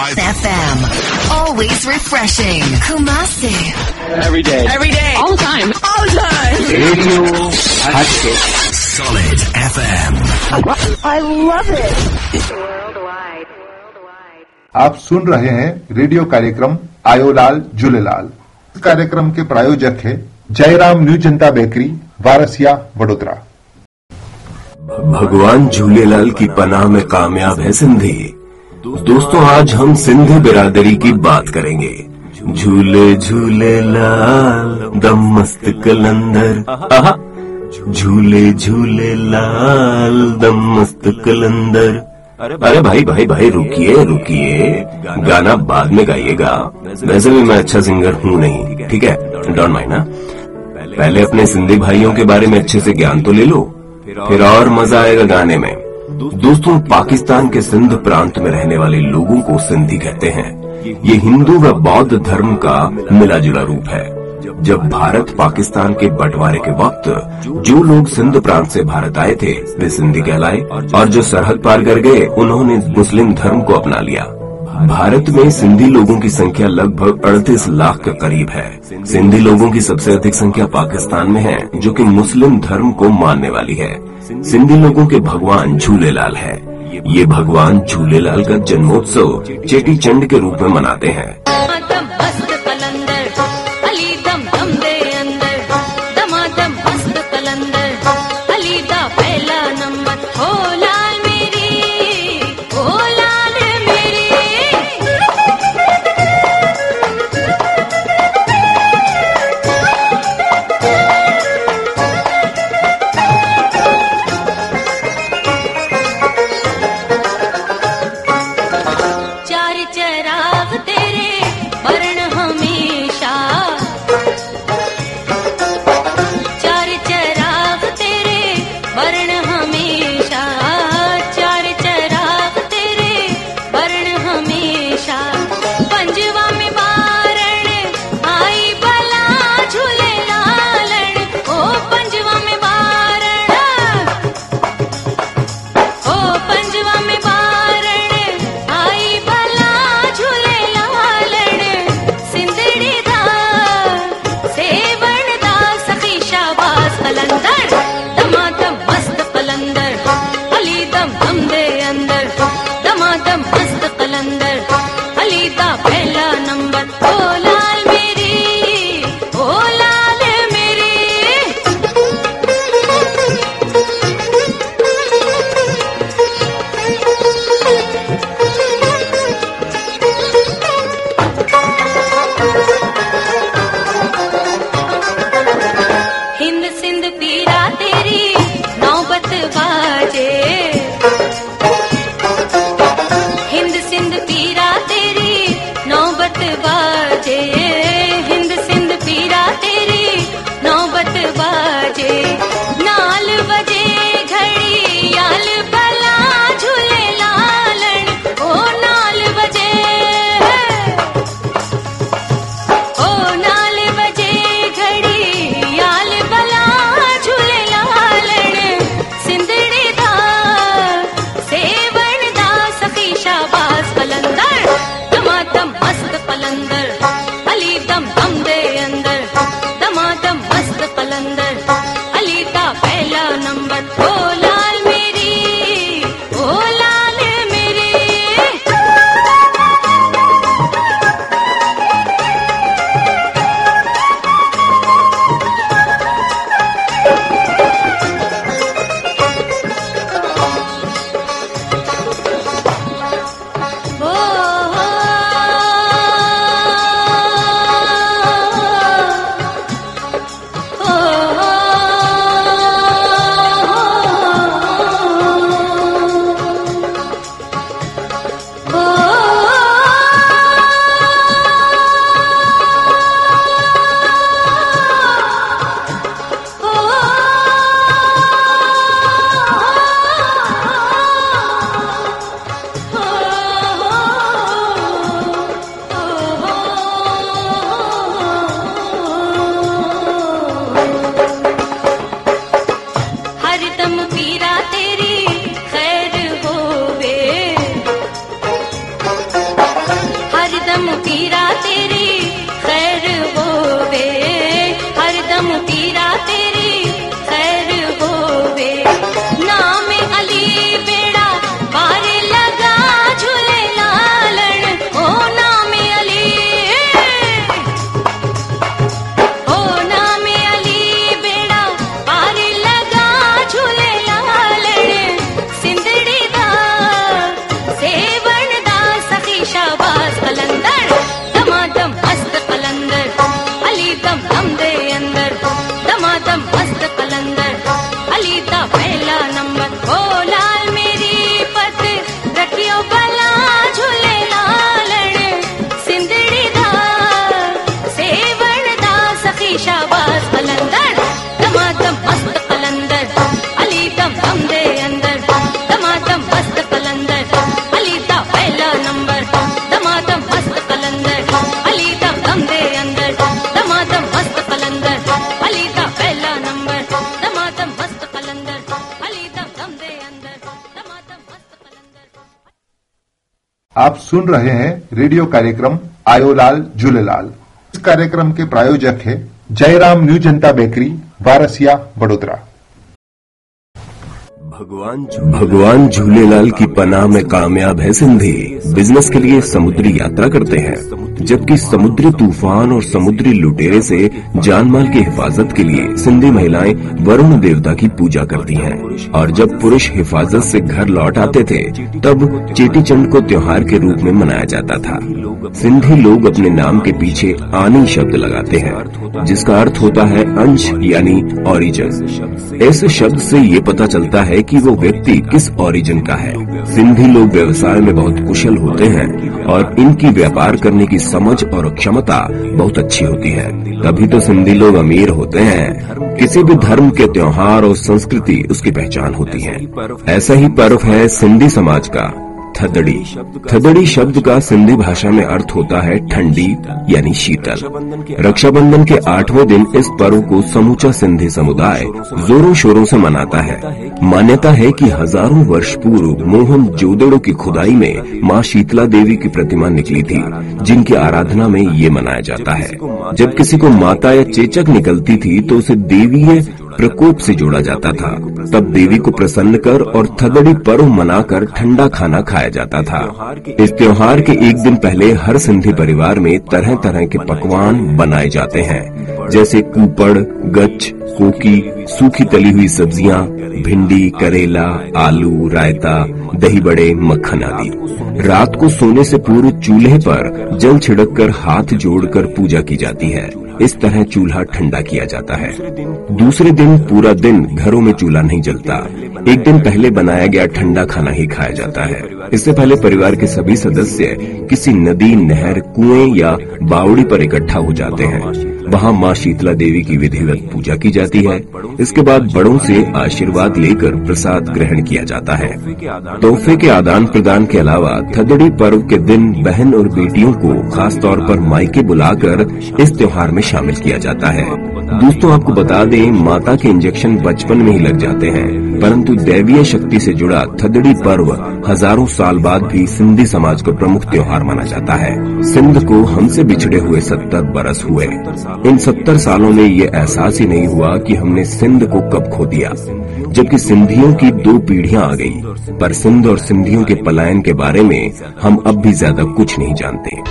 93.75 FM. Always refreshing. Kumasi. every day Every day. All the time. All the time. Radio Hatke Solid FM. I love it. आप सुन रहे हैं radio कार्यक्रम आयोलाल झूलेलाल इस कार्यक्रम के प्रायोजक है जयराम न्यू जनता बेकरी वारसिया वडोदरा भगवान झूलेलाल की पनाह में कामयाब है सिंधी दोस्तों, आज हम सिंधी बिरादरी की बात करेंगे। झूले झूले लाल, दम मस्त कलंदर। झूले झूले लाल, दम मस्त कलंदर। अरे भाई भाई भाई, रुकिए रुकिए। गाना बाद में गाइएगा। वैसे भी मैं अच्छा सिंगर हूँ नहीं, ठीक है? डोंट माइंड ना पहले अपने सिंधी भाइयों के बारे में अच्छे से ज्ञान तो ले लो, फिर और मज़ा आएगा गाने में। दोस्तों, पाकिस्तान के सिंध प्रांत में रहने वाले लोगों को सिंधी कहते हैं। ये हिंदू व बौद्ध धर्म का मिला जुला रूप है। जब भारत पाकिस्तान के बंटवारे के वक्त जो लोग सिंध प्रांत से भारत आए थे, वे सिंधी कहलाए और जो सरहद पार कर गए, उन्होंने मुस्लिम धर्म को अपना लिया। भारत में सिंधी लोगों की संख्या लगभग 38 लाख के करीब है। सिंधी लोगों की सबसे अधिक संख्या पाकिस्तान में है, जो कि मुस्लिम धर्म को मानने वाली है। सिंधी लोगों के भगवान झूलेलाल है। ये भगवान झूलेलाल का जन्मोत्सव चेटी चंड के रूप में मनाते हैं। आप सुन रहे हैं रेडियो कार्यक्रम आयोलाल झूलेलाल इस कार्यक्रम के प्रायोजक है जयराम न्यू जनता बेकरी, वारसिया वडोदरा। भगवान भगवान झूलेलाल की पनाह में कामयाब है सिंधी। बिज़नेस के लिए समुद्री यात्रा करते हैं। जबकि समुद्री तूफ़ान और समुद्री लुटेरे से जानमाल की हिफाजत के लिए सिंधी महिलाएँ वरुण देवता की पूजा करती हैं। और जब पुरुष हिफाजत से घर लौट आते थे, तब चेटीचंड को त्योहार के रूप में मनाया जाता था। सिंधी लोग अपने नाम के पीछे आनी शब्द लगाते हैं, जिसका अर्थ होता है अंश, यानी ओरिजिन इस शब्द से ये पता चलता है कि वो व्यक्ति किस ओरिजिन का है। सिंधी लोग व्यवसाय में बहुत कुशल होते हैं और इनकी व्यापार करने की समझ और क्षमता बहुत अच्छी होती है। तभी तो सिंधी लोग अमीर होते हैं। किसी भी धर्म के त्योहार और संस्कृति उसकी पहचान होती है। ऐसा ही पर्व है सिंधी समाज का। थदड़ी। थदड़ी शब्द का सिंधी भाषा में अर्थ होता है ठंडी, यानी शीतल। रक्षाबंधन के आठवें दिन इस पर्व को समूचा सिंधी समुदाय जोरों शोरों से मनाता है। मान्यता है कि हज़ारों वर्ष पूर्व मोहन जोदड़ो की खुदाई में माँ शीतला देवी की प्रतिमा निकली थी, जिनकी आराधना में ये मनाया जाता है। जब किसी को माता या चेचक निकलती थी तो उसे देवीय प्रकोप से जोड़ा जाता था। तब देवी को प्रसन्न कर और थदड़ी पर्व मनाकर ठंडा खाना खाया जाता था। इस त्योहार के एक दिन पहले हर सिंधी परिवार में तरह तरह के पकवान बनाए जाते हैं। जैसे कूपड़ गच्छ कोकी सूखी तली हुई सब्ज़ियाँ भिंडी करेला आलू रायता दही बड़े मक्खन आदि। रात को सोने से पूर्व चूल्हे पर जल छिड़क कर हाथ जोड़कर पूजा की जाती है। इस तरह चूल्हा ठंडा किया जाता है। दूसरे दिन पूरा दिन घरों में चूल्हा नहीं जलता। एक दिन पहले बनाया गया ठंडा खाना ही खाया जाता है। इससे पहले परिवार के सभी सदस्य किसी नदी, नहर, कुएँ या बावड़ी पर इकट्ठा हो जाते हैं। वहाँ माँ शीतला देवी की विधिवत पूजा की जाती है। इसके बाद बड़ों से आशीर्वाद लेकर प्रसाद ग्रहण किया जाता है। तोहफे के आदान प्रदान के अलावा थदड़ी पर्व के दिन बहन और बेटियों को खास तौर पर मायके बुलाकर इस त्योहार में शामिल किया जाता है। दोस्तों, आपको बता दें, माता के इंजेक्शन बचपन में ही लग जाते हैं, परंतु दैवीय शक्ति से जुड़ा थदड़ी पर्व हज़ारों साल बाद भी सिंधी समाज को प्रमुख त्योहार माना जाता है। सिंध को हमसे बिछड़े हुए सत्तर बरस हुए। इन सत्तर सालों में ये एहसास ही नहीं हुआ कि हमने सिंध को कब खो दिया। जबकि सिंधियों की दो पीढ़ियाँ आ गई, पर सिंध और सिंधियों के पलायन के बारे में हम अब भी ज़्यादा कुछ नहीं जानते।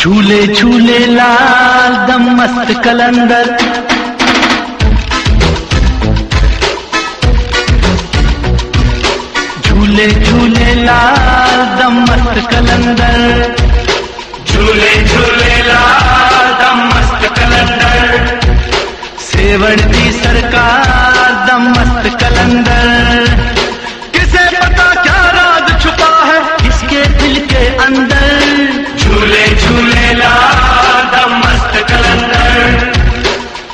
झूले झूले लाल, दम मस्त कलंदर। झूले झूले लाल दम मस्त कलंदर। झूले झूले लाल दम मस्त कलंदर। सेवर दी सरकार दम मस्त कलंदर। किसे पता क्या राज छुपा है इसके दिल के अंदर?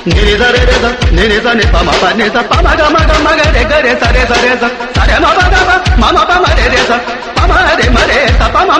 निरे सा रे रे सा निरे सा नि पा मा पा नि सा पा मा गा मा गा मा गा रे गा रे सा रे सा रे सा सा रे मा पा गा मा मा मा पा मा रे रे सा पा मा रे मा रे सा पा मा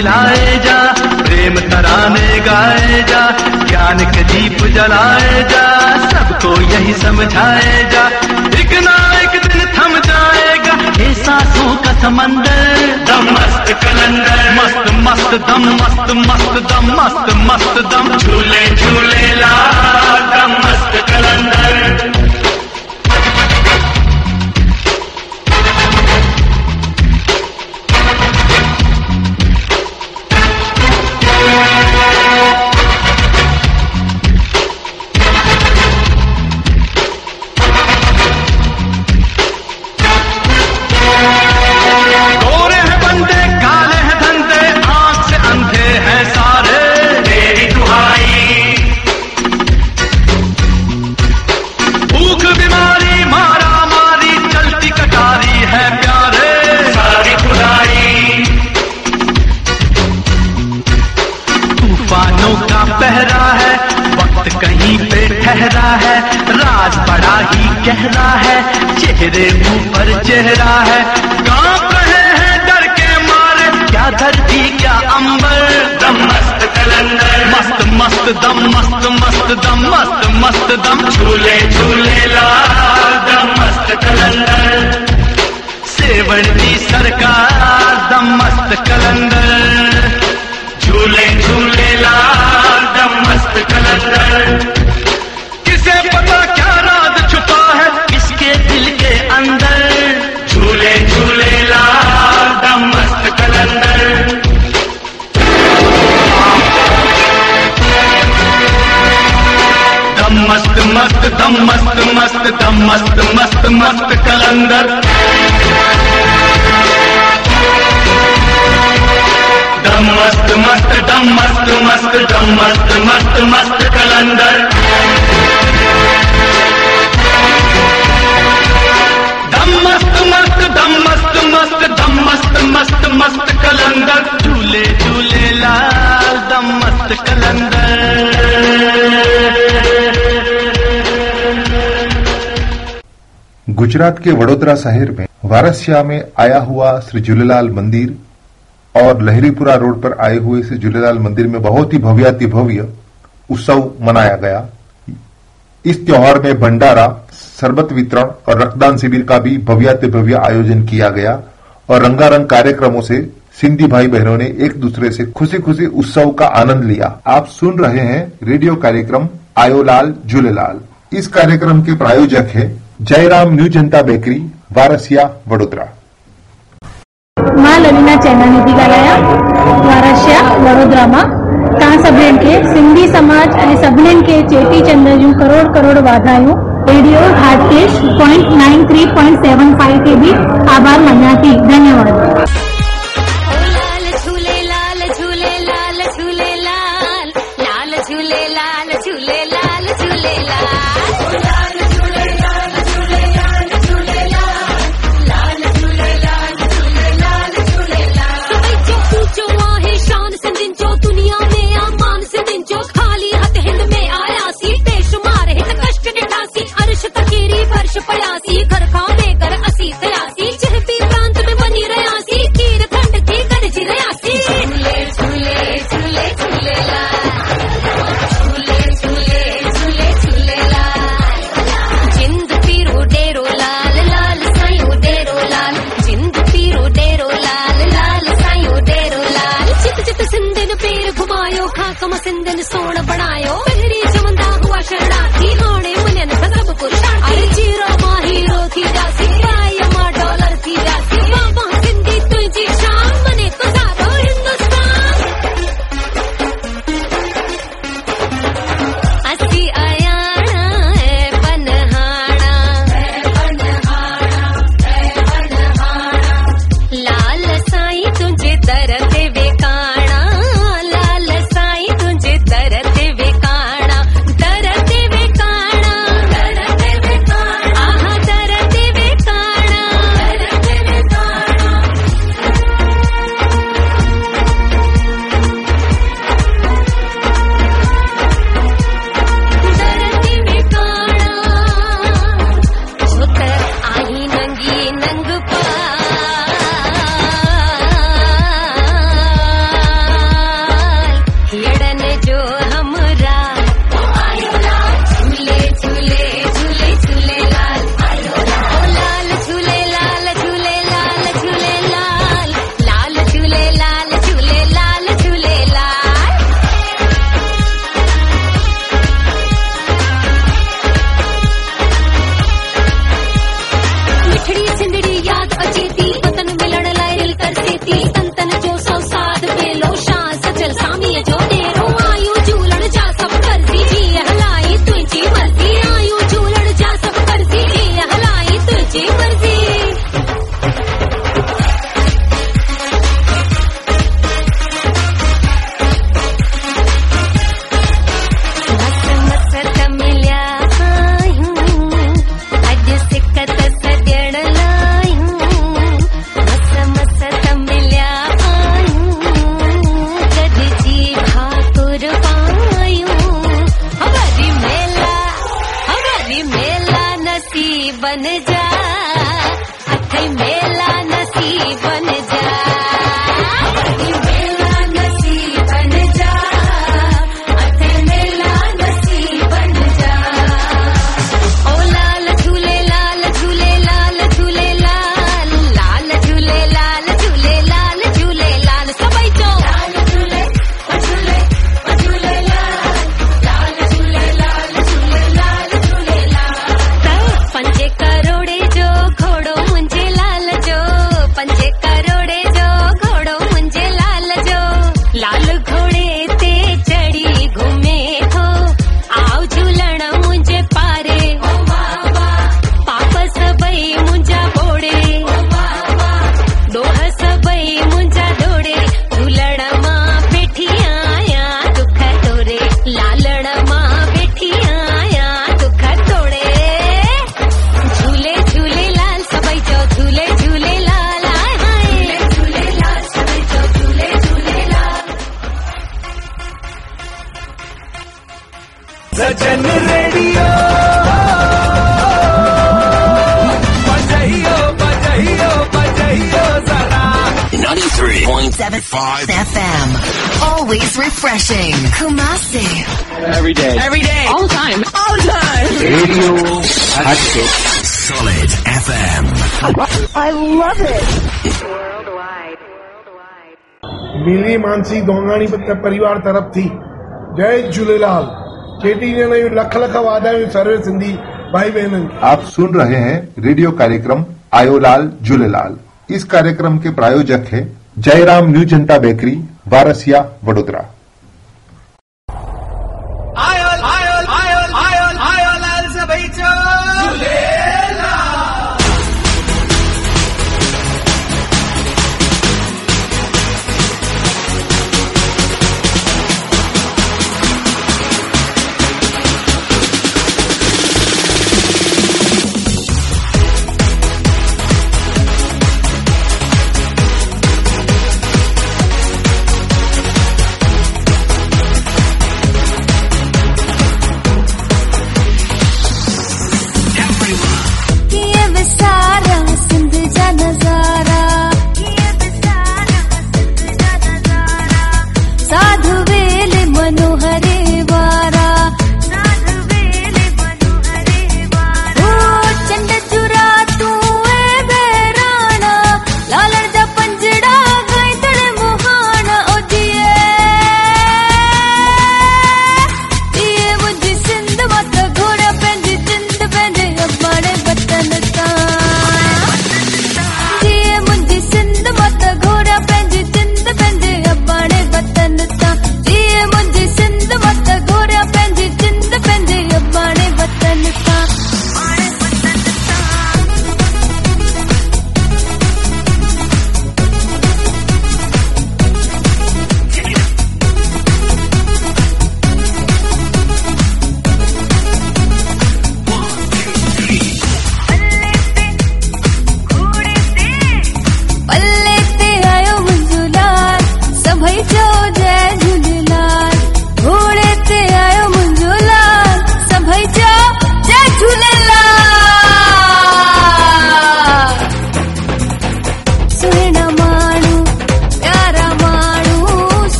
खिलाए जा, प्रेम तराने गाए जा, ज्ञान के दीप जलाए जा, सबको यही समझाए जा। एक ना एक दिन थम जाएगा ऐसा सासों का समंदर, दम मस्त कलंदर। मस्त मस्त दम, मस्त मस्त दम, मस्त मस्त दम। झूले झूले ला, दम मस्त कलंदर। चेहरा है काँप रहे हैं, डर के मारे। क्या धरती, क्या अंबर। दम मस्त कलंदर मस्त मस्त दम, मस्त मस्त दम, मस्त मस्त दम। झूले झूले लाल। मस्त, दम मस्त मस्त, दम मस्त मस्त मस्त कलंदर। दम मस्त मस्त, दम मस्त मस्त, दम मस्त मस्त मस्त कलंदर। दम मस्त मस्त, दम मस्त मस्त, दम मस्त मस्त मस्त कलंदर। झूले झूले गुजरात के वडोदरा शहर में वारसिया में आया हुआ श्री झूलेलाल मंदिर और लहरीपुरा रोड पर आए हुए श्री झूलेलाल मंदिर में बहुत ही भव्याति भव्य उत्सव मनाया गया। इस त्योहार में भंडारा, शरबत वितरण और रक्तदान शिविर का भी भव्याति भव्य आयोजन किया गया और रंगारंग कार्यक्रमों से सिंधी भाई बहनों ने एक दूसरे से खुशी खुशी उत्सव का आनंद लिया। आप सुन रहे हैं रेडियो कार्यक्रम आयोलाल झूलेलाल इस कार्यक्रम के प्रायोजक है जनता बेकरी, वारसिया, वडोदरा। माँ ललीना चैनानी थी ॻाल्हायां महाराष्ट्र वडोदरा माँ। तव्हां सभिनीनि खे सिंधी समाज ऐं सभिनीनि खे चेटी चंद जूं करोड़ करोड़ वाधायूं, radio Hatkesh point nine three point seven five के बि आभार मञा थी धन्यवाद। मानसी दोंगाणी परिवार तरफ़ थी। जय झूलेलाल। चेटी ॾिण लख लख वाधायूं सर्वे सिंधी भाई बहन आप सुन रहे हैं रेडियो कार्यक्रम आयोलाल झूलेलाल। इस कार्यक्रम के प्रायोजक है जयराम न्यू जनता बेकरी बारसिया वडोदरा।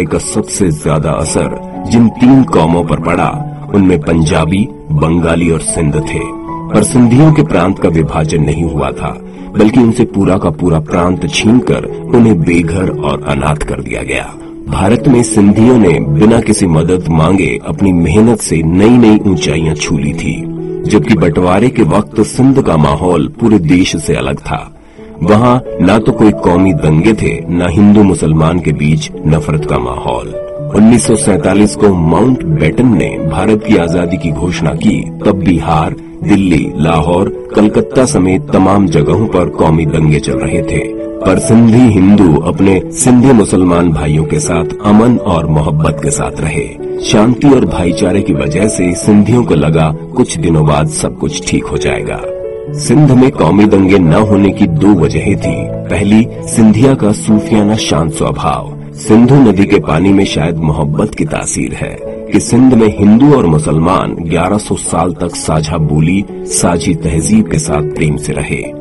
बंटवारे का सबसे ज़्यादा असर जिन तीन कौमों पर पड़ा, उनमें पंजाबी, बंगाली और सिंध थे। पर सिंधियों के प्रांत का विभाजन नहीं हुआ था, बल्कि उनसे पूरा का पूरा प्रांत छीनकर उन्हें बेघर और अनाथ कर दिया गया। भारत में सिंधियों ने बिना किसी मदद मांगे अपनी मेहनत से नई नई ऊंचाइयाँ छू ली थी, जबकि बंटवारे के वक्त सिंध का माहौल पूरे देश से अलग था। वहाँ न तो कोई कौमी दंगे थे, न हिंदू मुसलमान के बीच नफरत का माहौल। 1947 को माउंट बेटन ने भारत की आज़ादी की घोषणा की, तब बिहार, दिल्ली, लाहौर, कलकत्ता समेत तमाम जगहों पर कौमी दंगे चल रहे थे। पर सिंधी हिंदू अपने सिंधी मुसलमान भाइयों के साथ अमन और मोहब्बत के साथ रहे। शांति और भाईचारे की वजह से सिंधियों को लगा, कुछ दिनों बाद सब कुछ ठीक हो जाएगा। सिंध में कौमी दंगे न होने की दो वजहें थी। पहली, सिंधिया का सूफियाना शांत स्वभाव। सिंधु नदी के पानी में शायद मोहब्बत की तासीर है कि सिंध में हिंदू और मुसलमान 1100 साल तक साझा बोली, साझी तहजीब के साथ प्रेम से रहे।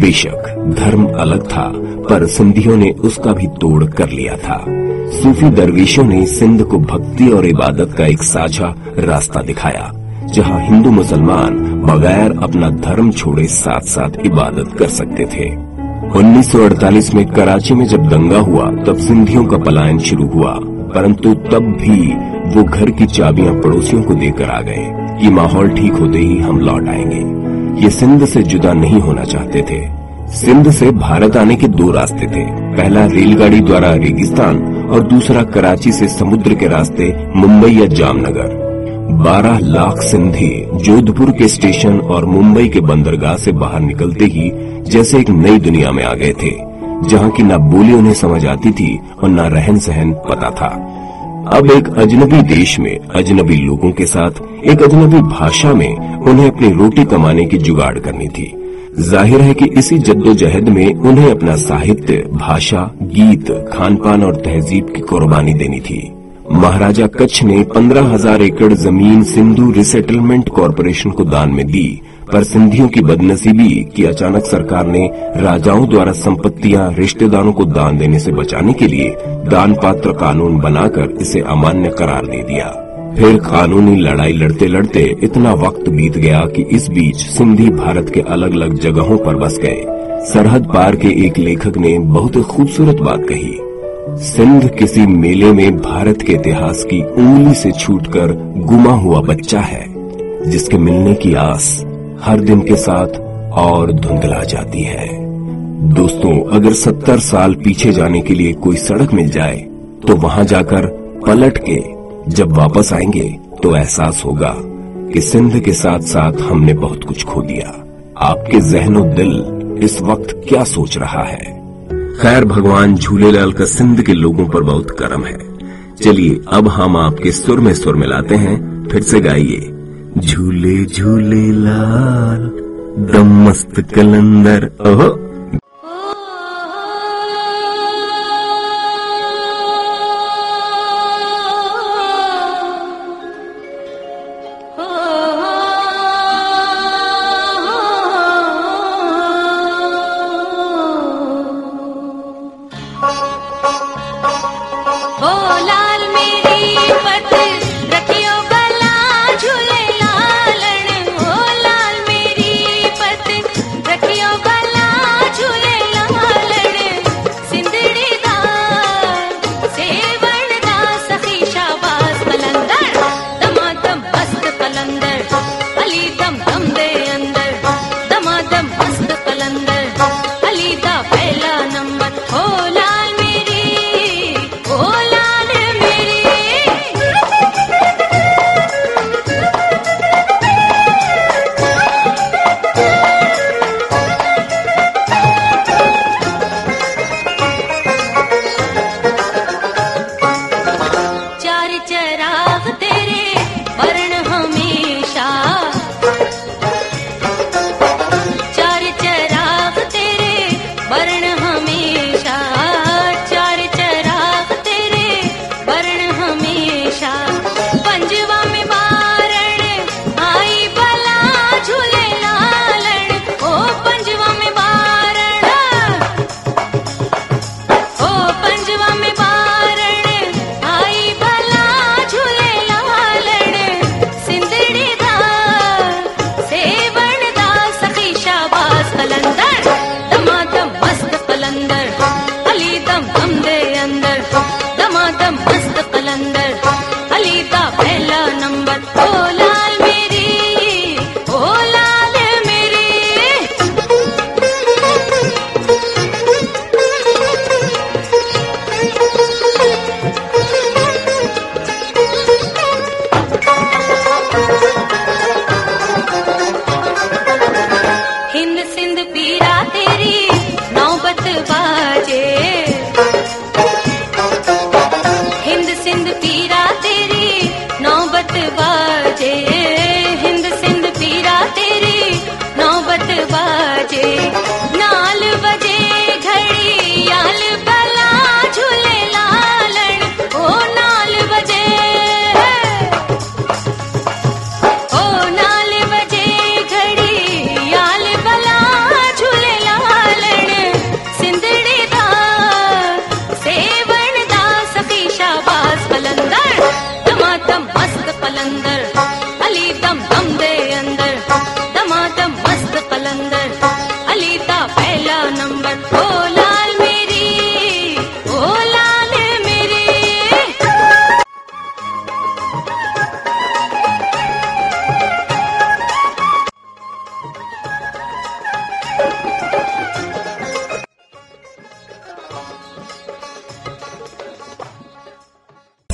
बेशक, धर्म अलग था, पर सिंधियों ने उसका भी तोड़ कर लिया था। सूफी दरवेशों ने सिंध को भक्ति और इबादत का एक साझा रास्ता दिखाया। जहाँ हिंदू मुसलमान बगैर अपना धर्म छोड़े साथ साथ इबादत कर सकते थे। 1948 में कराची में जब दंगा हुआ, तब सिंधियों का पलायन शुरू हुआ। परंतु तब भी वो घर की चाबियाँ पड़ोसियों को देकर आ गए कि माहौल ठीक होते ही हम लौट आएँगे। ये सिंध से जुदा नहीं होना चाहते थे। सिंध से भारत आने के दो रास्ते थे। पहला रेलगाड़ी द्वारा रेगिस्तान और दूसरा कराची से समुद्र के रास्ते मुंबई या जामनगर। 12 लाख सिंधी जोधपुर के स्टेशन और मुंबई के बंदरगाह से बाहर निकलते ही जैसे एक नई दुनिया में आ गए थे, जहाँ की न बोली उन्हें समझ आती थी और न रहन सहन पता था। अब एक अजनबी देश में, अजनबी लोगों के साथ, एक अजनबी भाषा में उन्हें अपनी रोटी कमाने की जुगाड़ करनी थी। ज़ाहिर है कि इसी जद्दोजहद में उन्हें अपना साहित्य, भाषा, गीत खान पान और तहजीब की कुर्बानी देनी थी। महाराजा कच्छ ने पंद्रह हज़ार एकड़ ज़मीन सिंधु रिसेटलमेंट कॉरपोरेशन को दान में दी, पर सिंधियों की बदनसीबी कि अचानक सरकार ने राजाओं द्वारा संपत्तियाँ, रिश्तेदारों को दान देने से बचाने के लिए दान पात्र कानून बनाकर इसे अमान्य करार दे दिया। फिर कानूनी लड़ाई लड़ते लड़ते इतना वक्त बीत गया कि इस बीच सिंधी भारत के अलग अलग जगहों पर बस गए। सरहद पार के एक लेखक ने बहुत खूबसूरत बात कही। सिंध किसी मेले में भारत के इतिहास की उंगली से छूटकर गुमा हुआ बच्चा है, जिसके मिलने की आस हर दिन के साथ और धुंधला जाती है। दोस्तों, अगर सत्तर साल पीछे जाने के लिए कोई सड़क मिल जाए तो वहाँ जाकर पलट के जब वापस आएँगे तो एहसास होगा कि सिंध के साथ साथ हमने बहुत कुछ खो दिया। आपके जहनो दिल इस वक्त क्या सोच रहा है? खैर, भगवान झूलेलाल का सिंध के लोगों पर बहुत कर्म है। चलिए, अब हम आपके सुर में सुर मिलाते हैं, फिर से गाइए। झूले झूले लाल दम मस्त कलंदर, ओहो।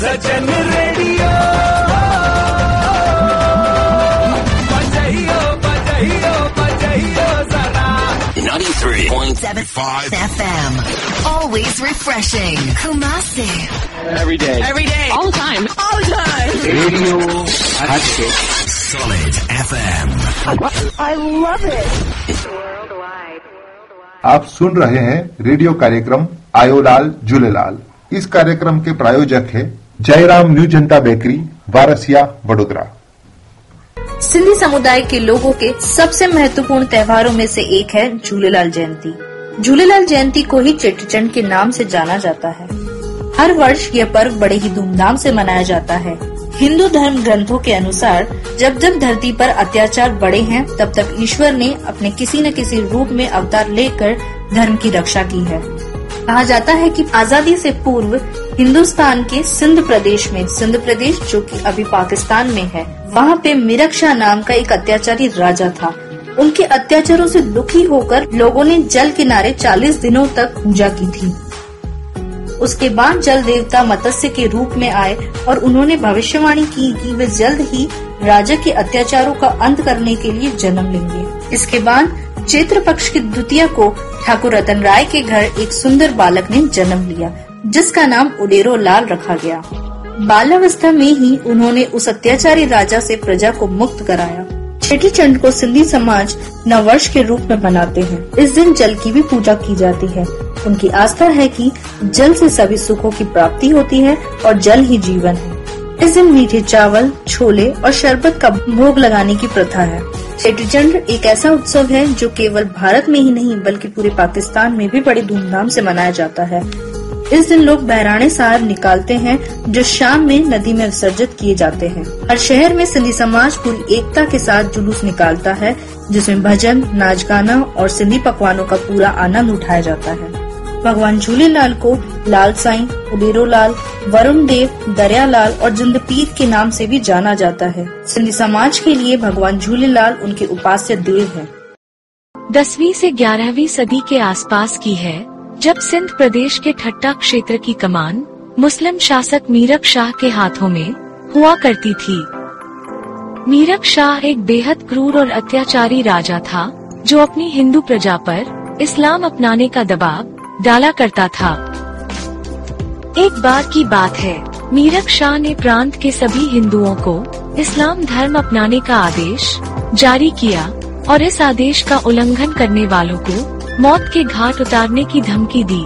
सजन रेडियो। ऑलवेज रिफ्रेशिंग रेडियो अच्छे सॉलिड एफएम आई आप सुन रहे हैं रेडियो कार्यक्रम आयोलाल झूलेलाल इस कार्यक्रम के प्रायोजक है जयराम न्यू जनता बेकरी, वारसिया, वडोदरा। सिंधी समुदाय के लोगों के सबसे महत्वपूर्ण त्योहारों में से एक है झूलेलाल जयंती। झूलेलाल जयंती को ही चेटीचंड के नाम से जाना जाता है। हर वर्ष यह पर्व बड़े ही धूमधाम से मनाया जाता है। हिंदू धर्म ग्रंथों के अनुसार, जब जब धरती पर अत्याचार बढ़े हैं, तब तक ईश्वर ने अपने किसी न किसी रूप में अवतार लेकर धर्म की रक्षा की है। कहा जाता है कि आज़ादी से पूर्व हिंदुस्तान के सिंध प्रदेश में, सिंध प्रदेश जो कि अभी पाकिस्तान में है, वहाँ पे मिरक शाह नाम का एक अत्याचारी राजा था। उनके अत्याचारों से दुखी होकर लोगों ने जल किनारे 40 दिनों तक पूजा की थी। उसके बाद जल देवता मत्स्य के रूप में आए और उन्होंने भविष्यवाणी की कि वे जल्द ही राजा के अत्याचारों का अंत करने के लिए जन्म लेंगे। इसके बाद चैत्र पक्ष की द्वितीय को ठाकुर रतन राय के घर एक सुंदर बालक ने जन्म लिया। जिसका नाम उडेरो लाल रखा गया। बाल्यावस्था में ही उन्होंने उस अत्याचारी राजा से प्रजा को मुक्त कराया। छठी चंड को सिंधी समाज नववर्ष के रूप में मनाते हैं। इस दिन जल की भी पूजा की जाती है। उनकी आस्था है कि जल से सभी सुखों की प्राप्ति होती है और जल ही जीवन है। इस दिन मीठे चावल, छोले और शरबत का भोग लगाने की प्रथा है। छठी चंड एक ऐसा उत्सव है जो केवल भारत में ही नहीं, बल्कि पूरे पाकिस्तान में भी बड़ी धूमधाम से मनाया जाता है। इस दिन लोग बहराने साहब निकालते हैं, जो शाम में नदी में विसर्जित किए जाते हैं। हर शहर में सिंधी समाज पूरी एकता के साथ जुलूस निकालता है, जिसमें भजन, नाच गाना और सिंधी पकवानों का पूरा आनंद उठाया जाता है। भगवान झूलेलाल को लाल साईं उडेरो लाल, वरुण देव दरिया लाल और जिंदपीर के नाम से भी जाना जाता है। सिंधी समाज के लिए भगवान झूलेलाल उनके उपास्य देव है। दसवीं से ग्यारहवीं सदी के आसपास की है। जब सिंध प्रदेश के ठट्टा क्षेत्र की कमान मुस्लिम शासक मीरक शाह के हाथों में हुआ करती थी। मीरक शाह एक बेहद क्रूर और अत्याचारी राजा था, जो अपनी हिंदू प्रजा पर इस्लाम अपनाने का दबाव डाला करता था। एक बार की बात है, मीरक शाह ने प्रांत के सभी हिंदुओं को इस्लाम धर्म अपनाने का आदेश जारी किया और इस आदेश का उल्लंघन करने वालों को मौत के घाट उतारने की धमकी दी।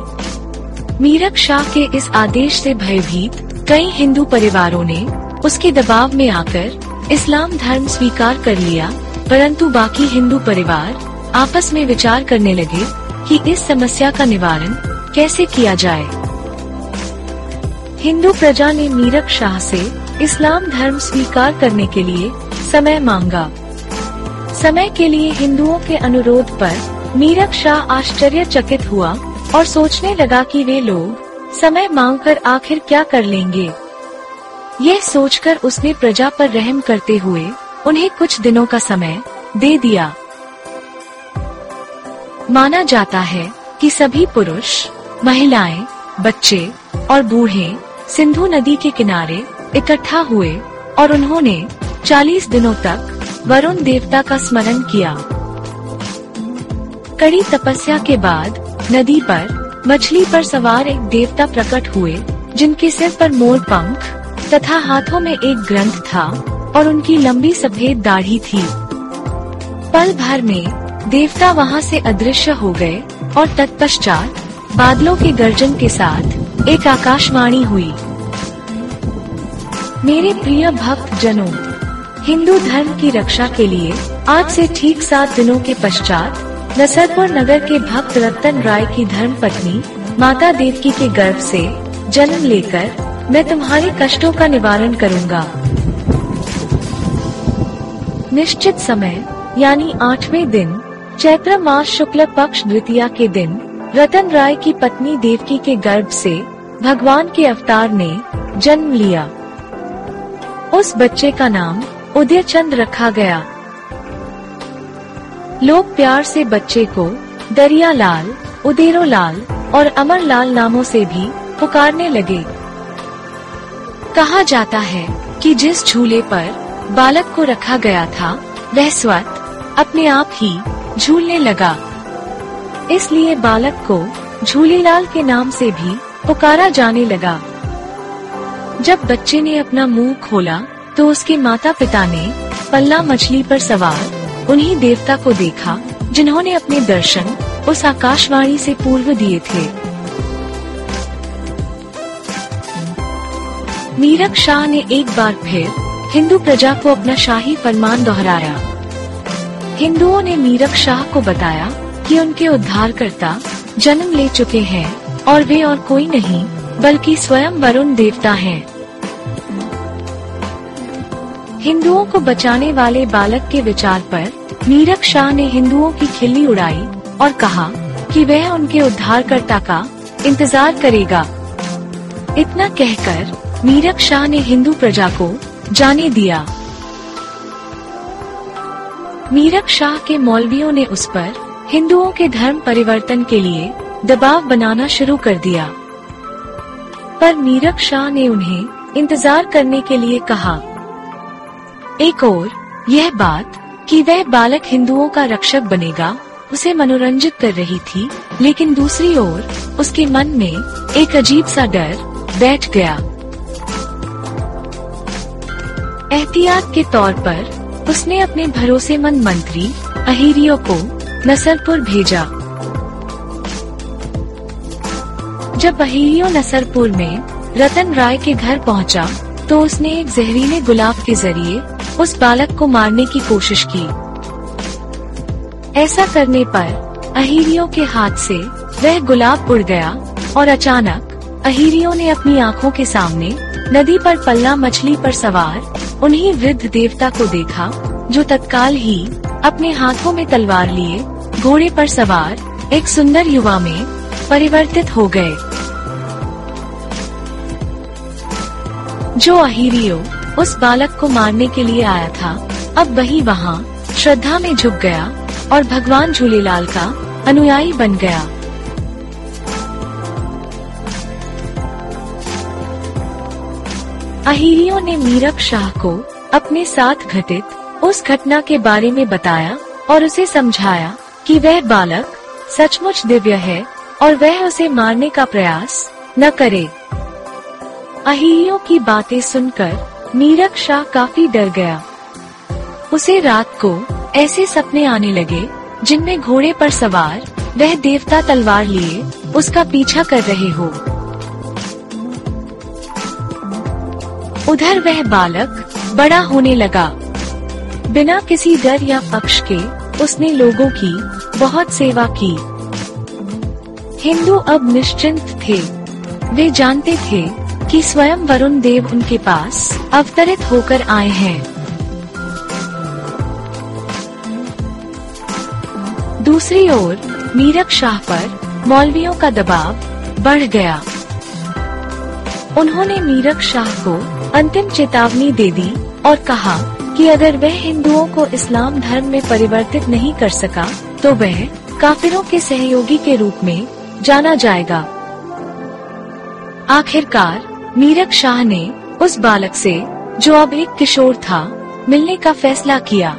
मीरक शाह के इस आदेश से भयभीत कई हिंदू परिवारों ने उसके दबाव में आकर इस्लाम धर्म स्वीकार कर लिया, परंतु बाकी हिंदू परिवार आपस में विचार करने लगे कि इस समस्या का निवारण कैसे किया जाए। हिंदू प्रजा ने मीरक शाह से इस्लाम धर्म स्वीकार करने के लिए समय मांगा। समय के लिए हिंदुओं के अनुरोध पर मीरक शाह आश्चर्यचकित हुआ और सोचने लगा कि वे लोग समय मांगकर आखिर क्या कर लेंगे। यह सोचकर उसने प्रजा पर रहम करते हुए उन्हें कुछ दिनों का समय दे दिया। माना जाता है कि सभी पुरुष, महिलाएँ, बच्चे और बूढ़े सिंधु नदी के किनारे इकट्ठा हुए और उन्होंने 40 दिनों तक वरुण देवता का स्मरण किया। कड़ी तपस्या के बाद नदी पर, मछली पर सवार एक देवता प्रकट हुए, जिनके सिर पर मोर पंख, तथा हाथों में एक ग्रंथ था, और उनकी लंबी सफ़ेद दाढ़ी थी। पल भर में, देवता वहाँ से अदृश्य हो गए, और तत्पश्चात, बादलों के गर्जन के साथ, एक आकाशवाणी हुई। मेरे प्रिय भक्त जनों हिंदू धर्म की रक्षा के लिए, आज से ठीक सात दिनों के पश्चात नसरपुर नगर के भक्त रतन राय की धर्म पत्नी माता देवकी के गर्भ से जन्म लेकर मैं तुम्हारे कष्टों का निवारण करूँगा। निश्चित समय, यानी आठवें दिन, चैत्र मास शुक्ल पक्ष द्वितीया के दिन, रतन राय की पत्नी देवकी के गर्भ से भगवान के अवतार ने जन्म लिया। उस बच्चे का नाम उदय चंद रखा गया। लोग प्यार से बच्चे को दरिया लाल उदेरो लाल और अमर लाल नामों से भी पुकारने लगे। कहा जाता है कि जिस झूले पर बालक को रखा गया था, वह स्वत अपने आप ही झूलने लगा। इसलिए बालक को झूलेलाल के नाम से भी पुकारा जाने लगा। जब बच्चे ने अपना मुँह खोला तो उसके माता पिता ने पल्ला मछली पर सवार उन्हीं देवता को देखा, जिन्होंने अपने दर्शन उस आकाशवाणी से पूर्व दिए थे मीरक शाह ने एक बार फिर हिंदू प्रजा को अपना शाही फरमान दोहराया हिंदुओं ने मीरक शाह को बताया कि उनके उद्धारकर्ता जन्म ले चुके हैं और वे और कोई नहीं, बल्कि स्वयं वरुण देवता हैं। हिंदुओं को बचाने वाले बालक के विचार पर मीरक शाह ने हिंदुओं की खिल्ली उड़ाई और कहा कि वह उनके उद्धारकर्ता का इंतज़ार करेगा। इतना कहकर मीरक शाह ने हिंदू प्रजा को जाने दिया। मीरक शाह के मौलवियों ने उस पर हिंदुओं के धर्म परिवर्तन के लिए दबाव बनाना शुरू कर दिया। पर मीरक शाह ने उन्हें इंतज़ार करने के लिए कहा एक और यह बात कि वह बालक हिंदुओं का रक्षक बनेगा उसे मनोरंजित कर रही थी लेकिन दूसरी ओर उसके मन में एक अजीब सा डर बैठ गया। एहतियात के तौर पर उसने अपने भरोसेमंद मंत्री अहिरियो को नसरपुर भेजा। जब अहिरियो नसरपुर में रतन राय के घर पहुँचा, तो उसने एक जहरीले गुलाब के ज़रिए उस बालक को मारने की कोशिश की। ऐसा करने पर अहिरियो के हाथ से वह गुलाब उड़ गया और अचानक अहिरियो ने अपनी आँखों के सामने नदी पर पल्ला मछली पर सवार उन्हीं वृद्ध देवता को देखा, जो तत्काल ही अपने हाथों में तलवार लिए घोड़े पर सवार एक सुंदर युवा में परिवर्तित हो गए। जो अहिरियो उस बालक को मारने के लिए आया था। अब वही वहाँ, श्रद्धा में झुक गया और भगवान झूलेलाल का अनुयायी बन गया। अहिरियों ने मीरक शाह को अपने साथ घटित उस घटना के बारे में बताया और उसे समझाया कि वह बालक सचमुच दिव्य है और वह उसे मारने का प्रयास न करे। अहिरियों की बातें सुनकर मीरक शाह काफ़ी डर गया। उसे रात को ऐसे सपने आने लगे, जिनमें घोड़े पर सवार, वह देवता तलवार लिए, उसका पीछा कर रहे हो। उधर वह बालक बड़ा होने लगा। बिना किसी डर या पक्ष के, उसने लोगों की बहुत सेवा की। हिंदू अब निश्चिंत थे। वे जानते थे कि स्वयं वरुण देव उनके पास अवतरित होकर आए हैं। दूसरी ओर, मीरक शाह पर मौलवियों का दबाव बढ़ गया। उन्होंने मीरक शाह को अंतिम चेतावनी दे दी और कहा कि अगर वह हिंदुओं को इस्लाम धर्म में परिवर्तित नहीं कर सका तो वह काफिरों के सहयोगी के रूप में जाना जाएगा। आखिरकार मीरक शाह ने उस बालक से, जो अब एक किशोर था, मिलने का फैसला किया।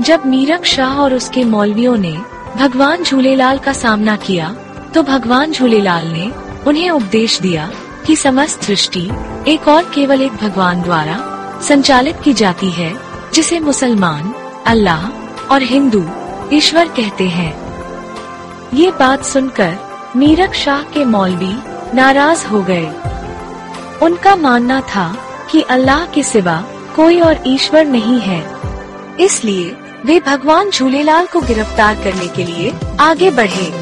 जब मीरक शाह और उसके मौलवियों ने भगवान झूलेलाल का सामना किया तो भगवान झूलेलाल ने उन्हें उपदेश दिया कि समस्त सृष्टि एक और केवल एक भगवान द्वारा संचालित की जाती है, जिसे मुसलमान, अल्लाह और हिंदू ईश्वर कहते हैं। ये बात सुनकर मीरक शाह के मौलवी नाराज़ हो गए। उनका मानना था कि अल्लाह के सिवा कोई और ईश्वर नहीं है। इसलिए वे भगवान झूलेलाल को गिरफ़्तार करने के लिए आगे बढ़े।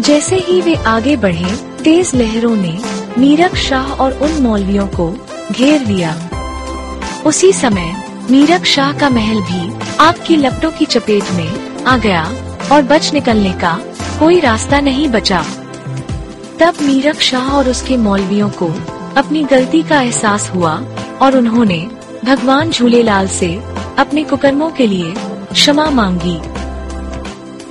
जैसे ही वे आगे बढ़े, तेज लहरों ने मीरक शाह और उन मौलवियों को घेर लिया। उसी समय मीरक शाह का महल भी आग की लपटों की चपेट में आ गया। और बच निकलने का कोई रास्ता नहीं बचा। तब मीरक शाह और उसके मौलवियों को अपनी गलती का एहसास हुआ और उन्होंने भगवान झूलेलाल से अपने कुकर्मों के लिए क्षमा मांगी।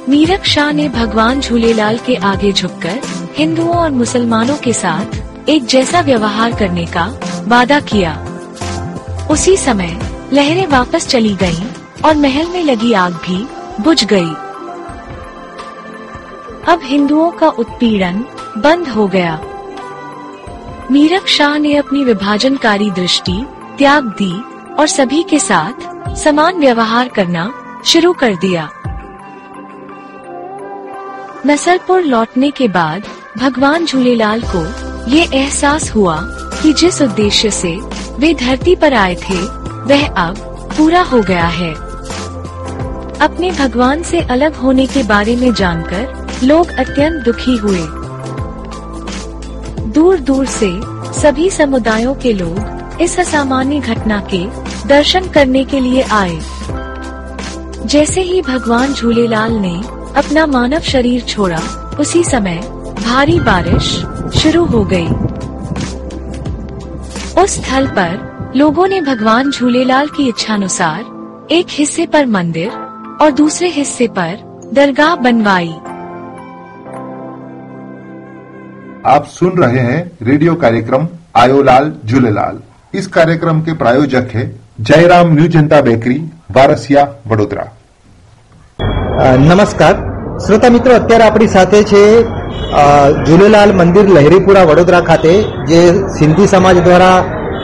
मीरक शाह ने भगवान झूलेलाल के आगे झुककर हिंदुओं और मुसलमानों के साथ एक जैसा व्यवहार करने का वादा किया। उसी समय लहरें वापस चली गईं और महल में लगी आग भी बुझ गई। अब हिंदुओं का उत्पीड़न बंद हो गया। मीरक शाह ने अपनी विभाजनकारी दृष्टि, त्याग दी और सभी के साथ समान व्यवहार करना शुरू कर दिया। नसलपुर लौटने के बाद भगवान झूलेलाल को ये एहसास हुआ कि जिस उद्देश्य से वे धरती पर आए थे, वह अब पूरा हो गया है। अपने भगवान से अलग होने के बारे में जानकर लोग अत्यंत दुखी हुए। दूर दूर से सभी समुदायों के लोग इस असामान्य घटना के दर्शन करने के लिए आए। जैसे ही भगवान झूलेलाल ने अपना मानव शरीर छोड़ा, उसी समय भारी बारिश शुरू हो गई। उस स्थल पर लोगों ने भगवान झूलेलाल की इच्छानुसार एक हिस्से पर मंदिर और दूसरे हिस्से पर दरगाह बनवाई। आप सुन रहे हैं रेडियो कार्यक्रम आयोलाल झूलेलाल इस कार्यक्रम के प्रायोजक है जयराम न्यू जनता बेकरी વારસિયા વડોદરા નમસ્કાર શ્રોતા મિત્રો અત્યારે આપણી સાથે છે અ, ઝૂલેલાલ મંદિર લહેરીપુરા વડોદરા ખાતે જે સિંધી સમાજ દ્વારા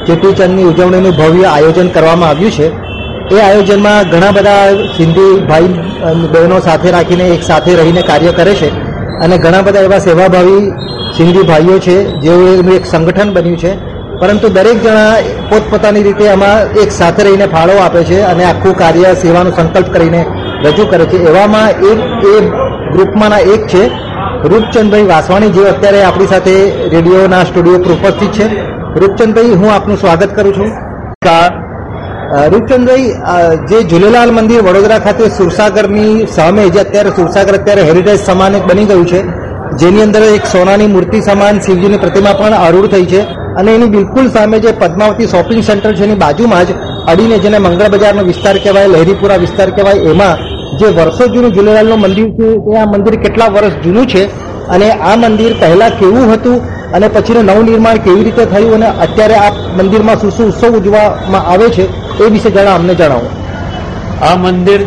ચેટીચંદની ઉજવણીનું ભવ્ય આયોજન કરવામાં આવ્યું છે એ આયોજનમાં ઘણા બધા સિંધી ભાઈ અ, બહેનો સાથે રાખીને એક સાથે રહીને કાર્ય કરે છે અને ઘણા બધા એવા સેવાભાવી સિંધી ભાઈઓ છે જેઓનું એક સંગઠન બન્યું છે. પરંતુ દરેક જણા પોતપોતાની રીતે આમાં એક સાથે રહીને ફાળો આપે છે અને આખું કાર્ય સેવાનો સંકલ્પ કરીને રજૂ કરે છે. એવામાં એક, એ ગ્રુપમાંના એક છે, રૂપચંદભાઈ વાસવાણી, જેઓ અત્યારે આપણી સાથે રેડિયોના સ્ટુડિયો પર ઉપસ્થિત છે. રૂપચંદભાઈ, હું આપનું સ્વાગત કરું છું. રૂપચંદભાઈ જે ઝૂલેલાલ મંદિર વડોદરા ખાતે સુરસાગરની સામે જે અત્યારે સુરસાગર અત્યારે હેરિટેજ સમાન એક બની ગયું છે, જેની અંદર એક સોનાની મૂર્તિ સમાન શિવજીની પ્રતિમા પણ આરૂઢ થઈ છે અને એની બિલકુલ સામે જે પદ્માવતી શોપિંગ સેન્ટર છે એની બાજુમાં જ અડીને જેને મંગળ બજારનો વિસ્તાર કહેવાય, લહેરીપુરા વિસ્તાર કહેવાય, એમાં જે વર્ષો જૂનું ઝૂલેલાલનું મંદિર છે, એ આ મંદિર કેટલા વર્ષ જૂનું છે અને આ મંદિર પહેલા કેવું હતું અને પછીનું નવનિર્માણ કેવી રીતે થયું અને અત્યારે આ મંદિરમાં શું શું ઉત્સવ ઉજવવામાં આવે છે એ વિશે જણા અમને જણાવો. આ મંદિર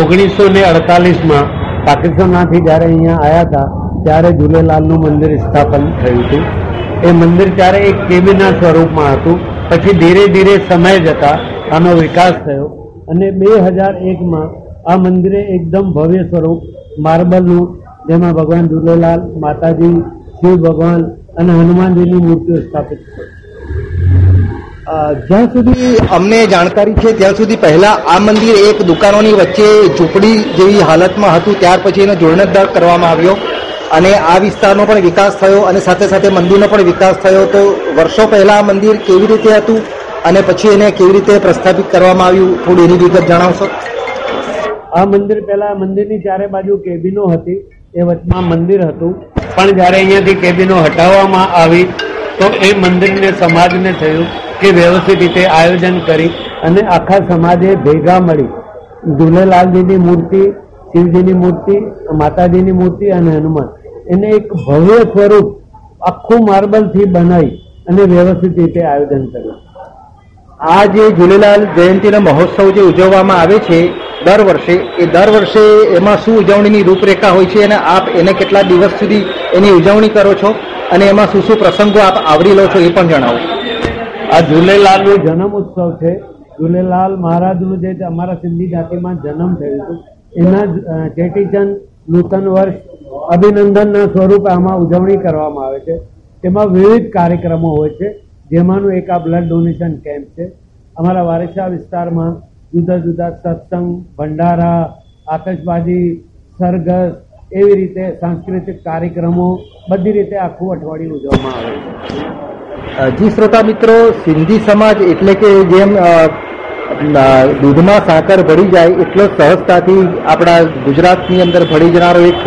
ઓગણીસો ને અડતાલીસમાં પાકિસ્તાનમાંથી જ્યારે અહીંયા આવ્યા હતા, ત્યારે ઝૂલેલાલનું મંદિર સ્થાપન થયું હતું. એ મંદિર ત્યારે એક કેબીના સ્વરૂપમાં હતું. પછી ધીરે ધીરે સમય જતા આનો વિકાસ થયો અને બે હજાર એકમાં આ મંદિરે એકદમ ભવ્ય સ્વરૂપ, માર્બલનું, જેમાં ભગવાન ઝૂલેલાલ માતાજી શિવ ભગવાન અને હનુમાનજીની મૂર્તિઓ સ્થાપિત જ્યાં સુધી અમને જાણકારી છે, ત્યાં સુધી પહેલા આ મંદિર એક દુકાનોની વચ્ચે ઝૂંપડી જેવી હાલતમાં હતું, ત્યાર પછી એનો જીર્ણોદ્ધાર કરવામાં આવ્યો. અને આ વિસ્તારનો પણ વિકાસ થયો અને સાથે સાથે મંદિરનો પણ વિકાસ થયો. તો વર્ષો પહેલા આ મંદિર કેવી રીતે હતું અને પછી એને કેવી રીતે પ્રસ્થાપિત કરવામાં આવ્યું, થોડી એની વિગત જણાવશો? આ મંદિર પહેલા મંદિરની ચારે બાજુ કેબિનો હતી. એ વચમાં મંદિર હતું. પણ જ્યારે અહીંયાથી કેબિનો હટાવવામાં આવી, તો એ મંદિરને, સમાજને થયું કે વ્યવસ્થિત રીતે આયોજન કરી અને આખા સમાજે ભેગા મળી. ઝૂલેલાલજીની મૂર્તિ, શિવજીની મૂર્તિ, માતાજીની મૂર્તિ અને હનુમાન. એને એક ભવ્ય સ્વરૂપ આખું માર્બલથી બનાવી અને વ્યવસ્થિત રીતે આયોજન કર્યું. આ જે ઝૂલેલાલ જયંતિનો મહોત્સવ જે ઉજવવામાં આવે છે દર વર્ષે, એ દર વર્ષે એમાં શું ઉજવણીની રૂપરેખા હોય છે અને આપ એને કેટલા દિવસ સુધી એની ઉજવણી કરો છો અને એમાં શું શું પ્રસંગો આપ આવરી લો છો એ પણ જણાવો. આ ઝૂલેલાલનો જન્મ ઉત્સવ છે. ઝૂલેલાલ મહારાજનું જે અમારા સિંધી જાતિમાં જન્મ થયું હતું, એના ચેટીચંદ નૂતન વર્ષ અભિનંદનના સ્વરૂપે આમાં ઉજવણી કરવામાં આવે છે. તેમાં વિવિધ કાર્યક્રમો હોય છે, જેમાંનું એક આ બ્લડ ડોનેશન કેમ્પ છે. અમારા વારેસા વિસ્તારમાં જુદા જુદા સત્સંગ, ભંડારા, આતશબાજી, સરઘસ એવી રીતે સાંસ્કૃતિક કાર્યક્રમો બધી રીતે આખું અઠવાડિયું ઉજવવામાં આવે છે. જી શ્રોતા મિત્રો, સિંધી સમાજ એટલે કે જેમ દૂધમાં સાકર ભળી જાય એટલો સહજતાથી આપણા ગુજરાતની અંદર ભળી જનારો એક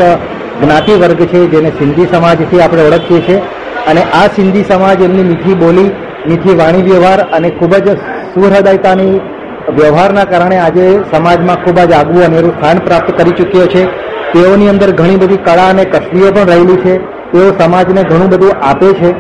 જ્ઞાતિ વર્ગ છે જેને સિંધી સમાજથી આપણે ઓળખીએ છીએ. અને આ સિંધી સમાજ એમની મીઠી બોલી, મીઠી વાણી વ્યવહાર અને ખૂબ જ સુહૃદયતાની વ્યવહારના કારણે આજે સમાજમાં ખૂબ જ આગવું અનેરું સ્થાન પ્રાપ્ત કરી ચૂક્યો છે. તેઓની અંદર ઘણી બધી કળા અને કસબીઓ પણ રહેલી છે. તેઓ સમાજને ઘણું બધું આપે છે.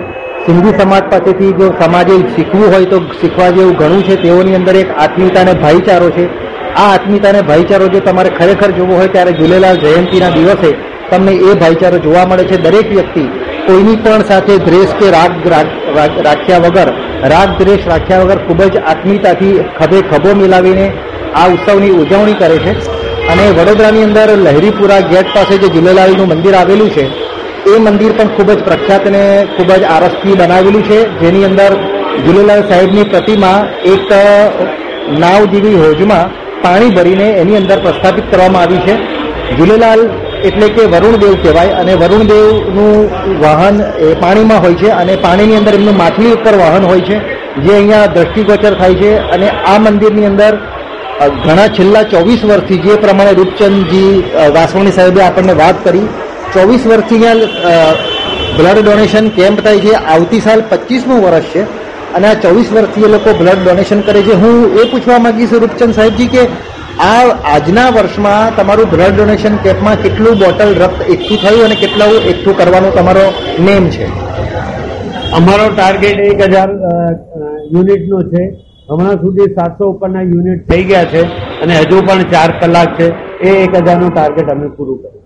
સિંધી સમાજ પાસેથી જો સમાજે શીખવું હોય તો શીખવા જેવું ઘણું છે. તેઓની અંદર એક આત્મીયતા અને ભાઈચારો છે. આ આત્મીયતા અને ભાઈચારો જો તમારે ખરેખર જોવો હોય ત્યારે ઝૂલેલાલ જયંતિના દિવસે તમને એ ભાઈચારો જોવા મળે છે. દરેક વ્યક્તિ કોઈની પણ સાથે દ્વેષ કે રાગ રાખ્યા વગર, રાગ દ્વેષ રાખ્યા વગર ખૂબ જ આત્મીયતાથી ખભે ખભો મિલાવીને આ ઉત્સવની ઉજવણી કરે છે. અને વડોદરાની અંદર લહેરીપુરા ગેટ પાસે જે જુલેલાલનું મંદિર આવેલું છે, એ મંદિર પણ ખૂબ જ પ્રખ્યાત અને ખૂબ જ આરસથી બનાવેલું છે. જેની અંદર જુલેલાલ સાહેબની પ્રતિમા એક નાવ જેવી હોજમાં પાણી ભરીને એની અંદર પ્રસ્થાપિત કરવામાં આવી છે. ઝૂલેલાલ એટલે કે વરુણદેવ કહેવાય અને વરુણદેવનું વાહન એ પાણીમાં હોય છે અને પાણીની અંદર એમનું માછલી ઉપર વાહન હોય છે, જે અહીંયા દ્રષ્ટિગોચર થાય છે અને આ મંદિરની અંદર ઘણા છેલ્લા ચોવીસ વર્ષથી જે પ્રમાણે રૂપચંદજી વાસવાણી સાહેબે આપણને વાત કરી, ચોવીસ વર્ષથી અહીંયા બ્લડ ડોનેશન કેમ્પ થાય છે, આવતી સાલ પચીસમું વર્ષ છે, અને આ ચોવીસ વર્ષથી એ લોકો બ્લડ ડોનેશન કરે છે. હું એ પૂછવા માંગીશ રૂપચંદ સાહેબજી કે આ આજના વર્ષમાં તમારું બ્લડ ડોનેશન કેમ્પમાં કેટલું બોટલ રક્ત એકઠું થયું અને કેટલું એકઠું કરવાનો તમારો નેમ છે? અમારો ટાર્ગેટ એક હજાર યુનિટનો છે. હમણાં સુધી સાતસો ઉપરના યુનિટ થઈ ગયા છે અને હજુ પણ ચાર કલાક છે. એ એક હજારનું ટાર્ગેટ અમે પૂરું કર્યું.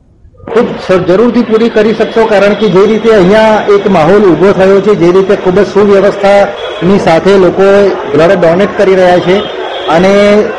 ખૂબ જરૂરથી પૂરી કરી શકશો કારણ કે જે રીતે અહીંયા એક માહોલ ઊભો થયો છે જે રીતે ખૂબ જ સુવ્યવસ્થાની સાથે લોકો બ્લડ ડોનેટ કરી રહ્યા છે અને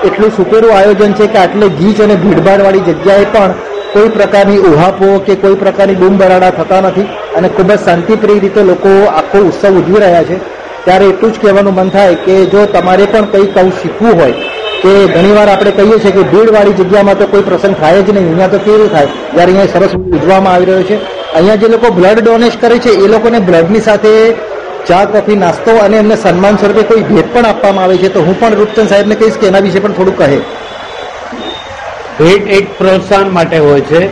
એટલું સુપેરું આયોજન છે કે આટલે ગીચ અને ભીડભાડવાળી જગ્યાએ પણ કોઈ પ્રકારની ઉહાપો કે કોઈ પ્રકારની બૂમબરાડા થતા નથી અને ખૂબ જ શાંતિપ્રિય રીતે લોકો આખો ઉત્સવ ઉજવી રહ્યા છે. ત્યારે એટલું જ કહેવાનું મન થાય કે જો તમારે પણ કંઈક આવું શીખવું હોય, કે ઘણીવાર આપણે કહીએ છીએ કે ભીડવાળી જગ્યામાં તો કોઈ પ્રસંગ થાય જ નહીં, અહીંયા તો કેવું થાય? જ્યારે અહીંયા સરસ ઉજવવામાં આવી રહ્યો છે. અહીંયા જે લોકો બ્લડ ડોનેટ કરે છે, એ લોકોને બ્લડની સાથે ચા કોફી નાસ્તો અને એમને સન્માન સ્વરૂપે કોઈ ભેટ પણ આપવામાં આવે છે તો હું પણ રૂપચંદ સાહેબને કહીશ કે એના વિશે પણ થોડું કહે. ભેટ એક પ્રોત્સાહન માટે હોય છે.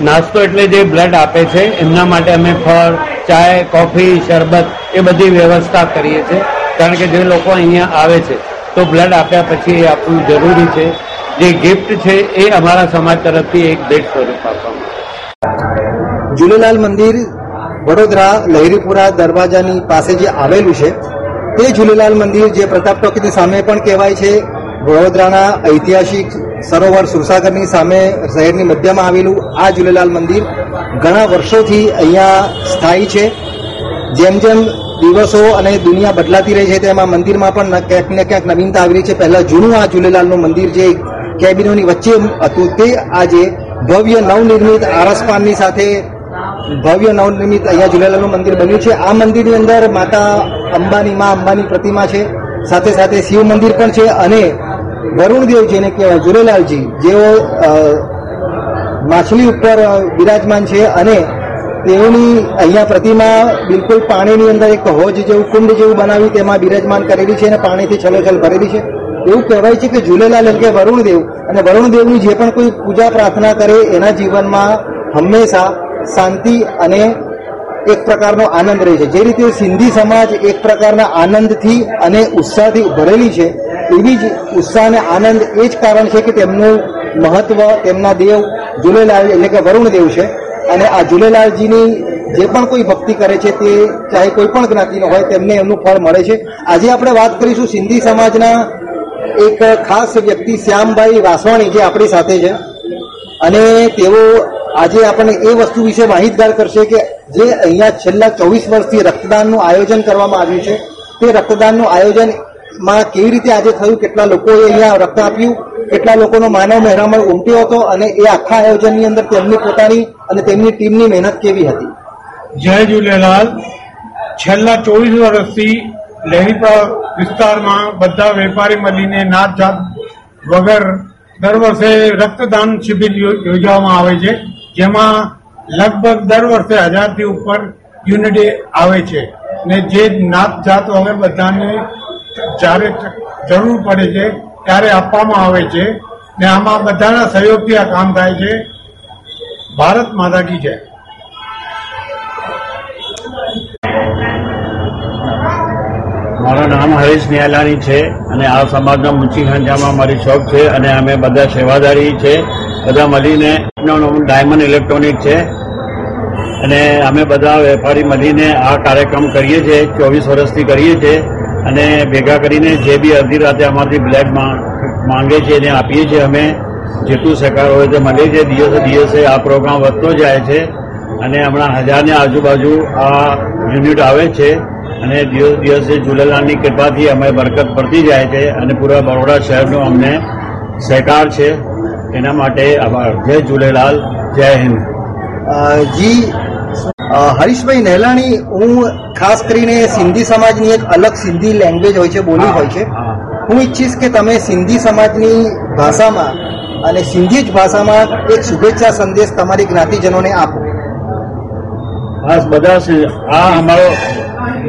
નાસ્તો એટલે જે બ્લડ આપે છે એમના માટે અમે ફળ ચાય કોફી શરબત એ બધી વ્યવસ્થા કરીએ છીએ કારણ કે જે લોકો અહીંયા આવે છે તો બ્લડ આપ્યા પછી એ આપવું જરૂરી છે. જે ગિફ્ટ છે એ અમારા સમાજ તરફથી એક ભેટ સ્વરૂપ આપવામાં ઝૂલેલાલ મંદિર વડોદરા, લહેરીપુરા દરવાજાની પાસે જે આવેલું છે, તે ઝૂલેલાલ મંદિર જે પ્રતાપ ટોકીની સામે પણ કહેવાય છે, વડોદરાના ઐતિહાસિક સરોવર સુરસાગરની સામે શહેરની મધ્યમાં આવેલું આ ઝૂલેલાલ મંદિર ઘણા વર્ષોથી અહીંયા સ્થાયી છે. જેમ જેમ દિવસો અને દુનિયા બદલાતી રહી છે, તેમાં મંદિરમાં પણ ક્યાંક ને ક્યાંક નવીનતા આવી રહી છે. પહેલા જૂનું આ ઝૂલેલાલનું મંદિર જે કેબિનોની વચ્ચે હતું, તે આજે ભવ્ય નવનિર્મિત આરસપાનની સાથે ભવ્ય નવનિર્મિત અહીંયા ઝૂલેલાલનું મંદિર બન્યું છે. આ મંદિરની અંદર માતા અંબાની મા અંબાની પ્રતિમા છે. સાથે સાથે શિવ મંદિર પણ છે અને વરુણદેવ જેને કહેવાય ઝૂલેલાલજી જેઓ માછલી ઉપર બિરાજમાન છે અને તેઓની અહીંયા પ્રતિમા બિલકુલ પાણીની અંદર એક હોજ જેવું, કુંડ જેવું બનાવી તેમાં બિરાજમાન કરેલી છે અને પાણીથી છલોછલ ભરેલી છે. એવું કહેવાય છે કે ઝૂલેલાલ એટલે વરુણદેવ અને વરુણદેવની જે પણ કોઈ પૂજા પ્રાર્થના કરે એના જીવનમાં હંમેશા શાંતિ અને એક પ્રકારનો આનંદ રહે છે. જે રીતે સિંધી સમાજ એક પ્રકારના આનંદથી અને ઉત્સાહથી ભરેલી છે, એવી જ ઉત્સાહ અને આનંદ એ જ કારણ છે કે તેમનું મહત્વ, તેમના દેવ ઝૂલેલાલ એટલે કે વરુણદેવ છે. અને આ ઝૂલેલાલજીની જે પણ કોઈ ભક્તિ કરે છે તે ચાહે કોઈ પણ જ્ઞાતિનો હોય, તેમને એમનું ફળ મળે છે. આજે આપણે વાત કરીશું સિંધી સમાજના એક ખાસ વ્યક્તિ શ્યામભાઈ વાસવાણી જે આપણી સાથે છે. અને તેઓ આજે આપણને એ વસ્તુ વિશે માહિતગાર કરશે કે જે અહીંયા છેલ્લા ચોવીસ વર્ષથી રક્તદાનનું આયોજન કરવામાં આવ્યું છે, તે રક્તદાનનું આયોજનમાં કેવી રીતે આજે થયું, કેટલા લોકોએ અહીંયા રક્ત આપ્યું, કેટલા લોકોનો માનવ મહેરામણ ઉમટ્યો હતો અને એ આખા આયોજનની અંદર તેમની પોતાની અને તેમની ટીમની મહેનત કેવી હતી? જય ઝૂલેલાલ છેલ્લા ચોવીસ વર્ષથી લહેરીપા વિસ્તારમાં બધા વેપારી મળીને નાત જાત વગર દર વર્ષે રક્તદાન શિબિર યોજવામાં આવે છે. જેમાં લગભગ દર વર્ષે હજારથી ઉપર યુનિટી આવે છે ને જે નાત જાત વગર બધાને જ્યારે જરૂર પડે છે, ત્યારે આપવામાં આવે છે ને આમાં બધાના સહયોગથી આ કામ થાય છે. ભારત માતા કી જય. મારું નામ હરીશ નિયાલાની છે અને આ સમાજના મુચી ખાંચામાં મારી શોખ છે અને અમે બધા સેવાદારી છે. બધા મળીને ડાયમંડ ઇલેક્ટ્રોનિક છે. અને અમે બધા વેપારી મળીને આ કાર્યક્રમ કરીએ છીએ, ચોવીસ વર્ષથી કરીએ છીએ અને ભેગા કરીને જે બી અડધી રાતે અમારથી બ્લેક માંગે છે એને આપીએ છીએ અમે. જેટલું સહકાર હોય તે મળીએ છીએ દિવસે દિવસે આ પ્રોગ્રામ વધતો જાય છે. અને હમણાં હજારની આજુબાજુ આ યુનિટ આવે છે. અને દિવસ દિવસે ઝૂલેલાલની કૃપાથી અમે બરકત પડતી જાય છે અને પૂરા બરોડા શહેરનો અમને સહકાર છે. એના માટે આભાર. જય ઝૂલેલાલ જય હિન્દ. જી હરીશભાઈ નહેલાણી હું ખાસ કરીને સિંધી સમાજની એક અલગ સિંધી લેંગ્વેજ હોય છે બોલી હોય છે. હું. ઈચ્છીશ કે તમે સિંધી સમાજની ભાષામાં અને સિંધી જ ભાષામાં એક શુભેચ્છા સંદેશ તમારી જ્ઞાતિજનોને આપો. બસ બધા આ અમારો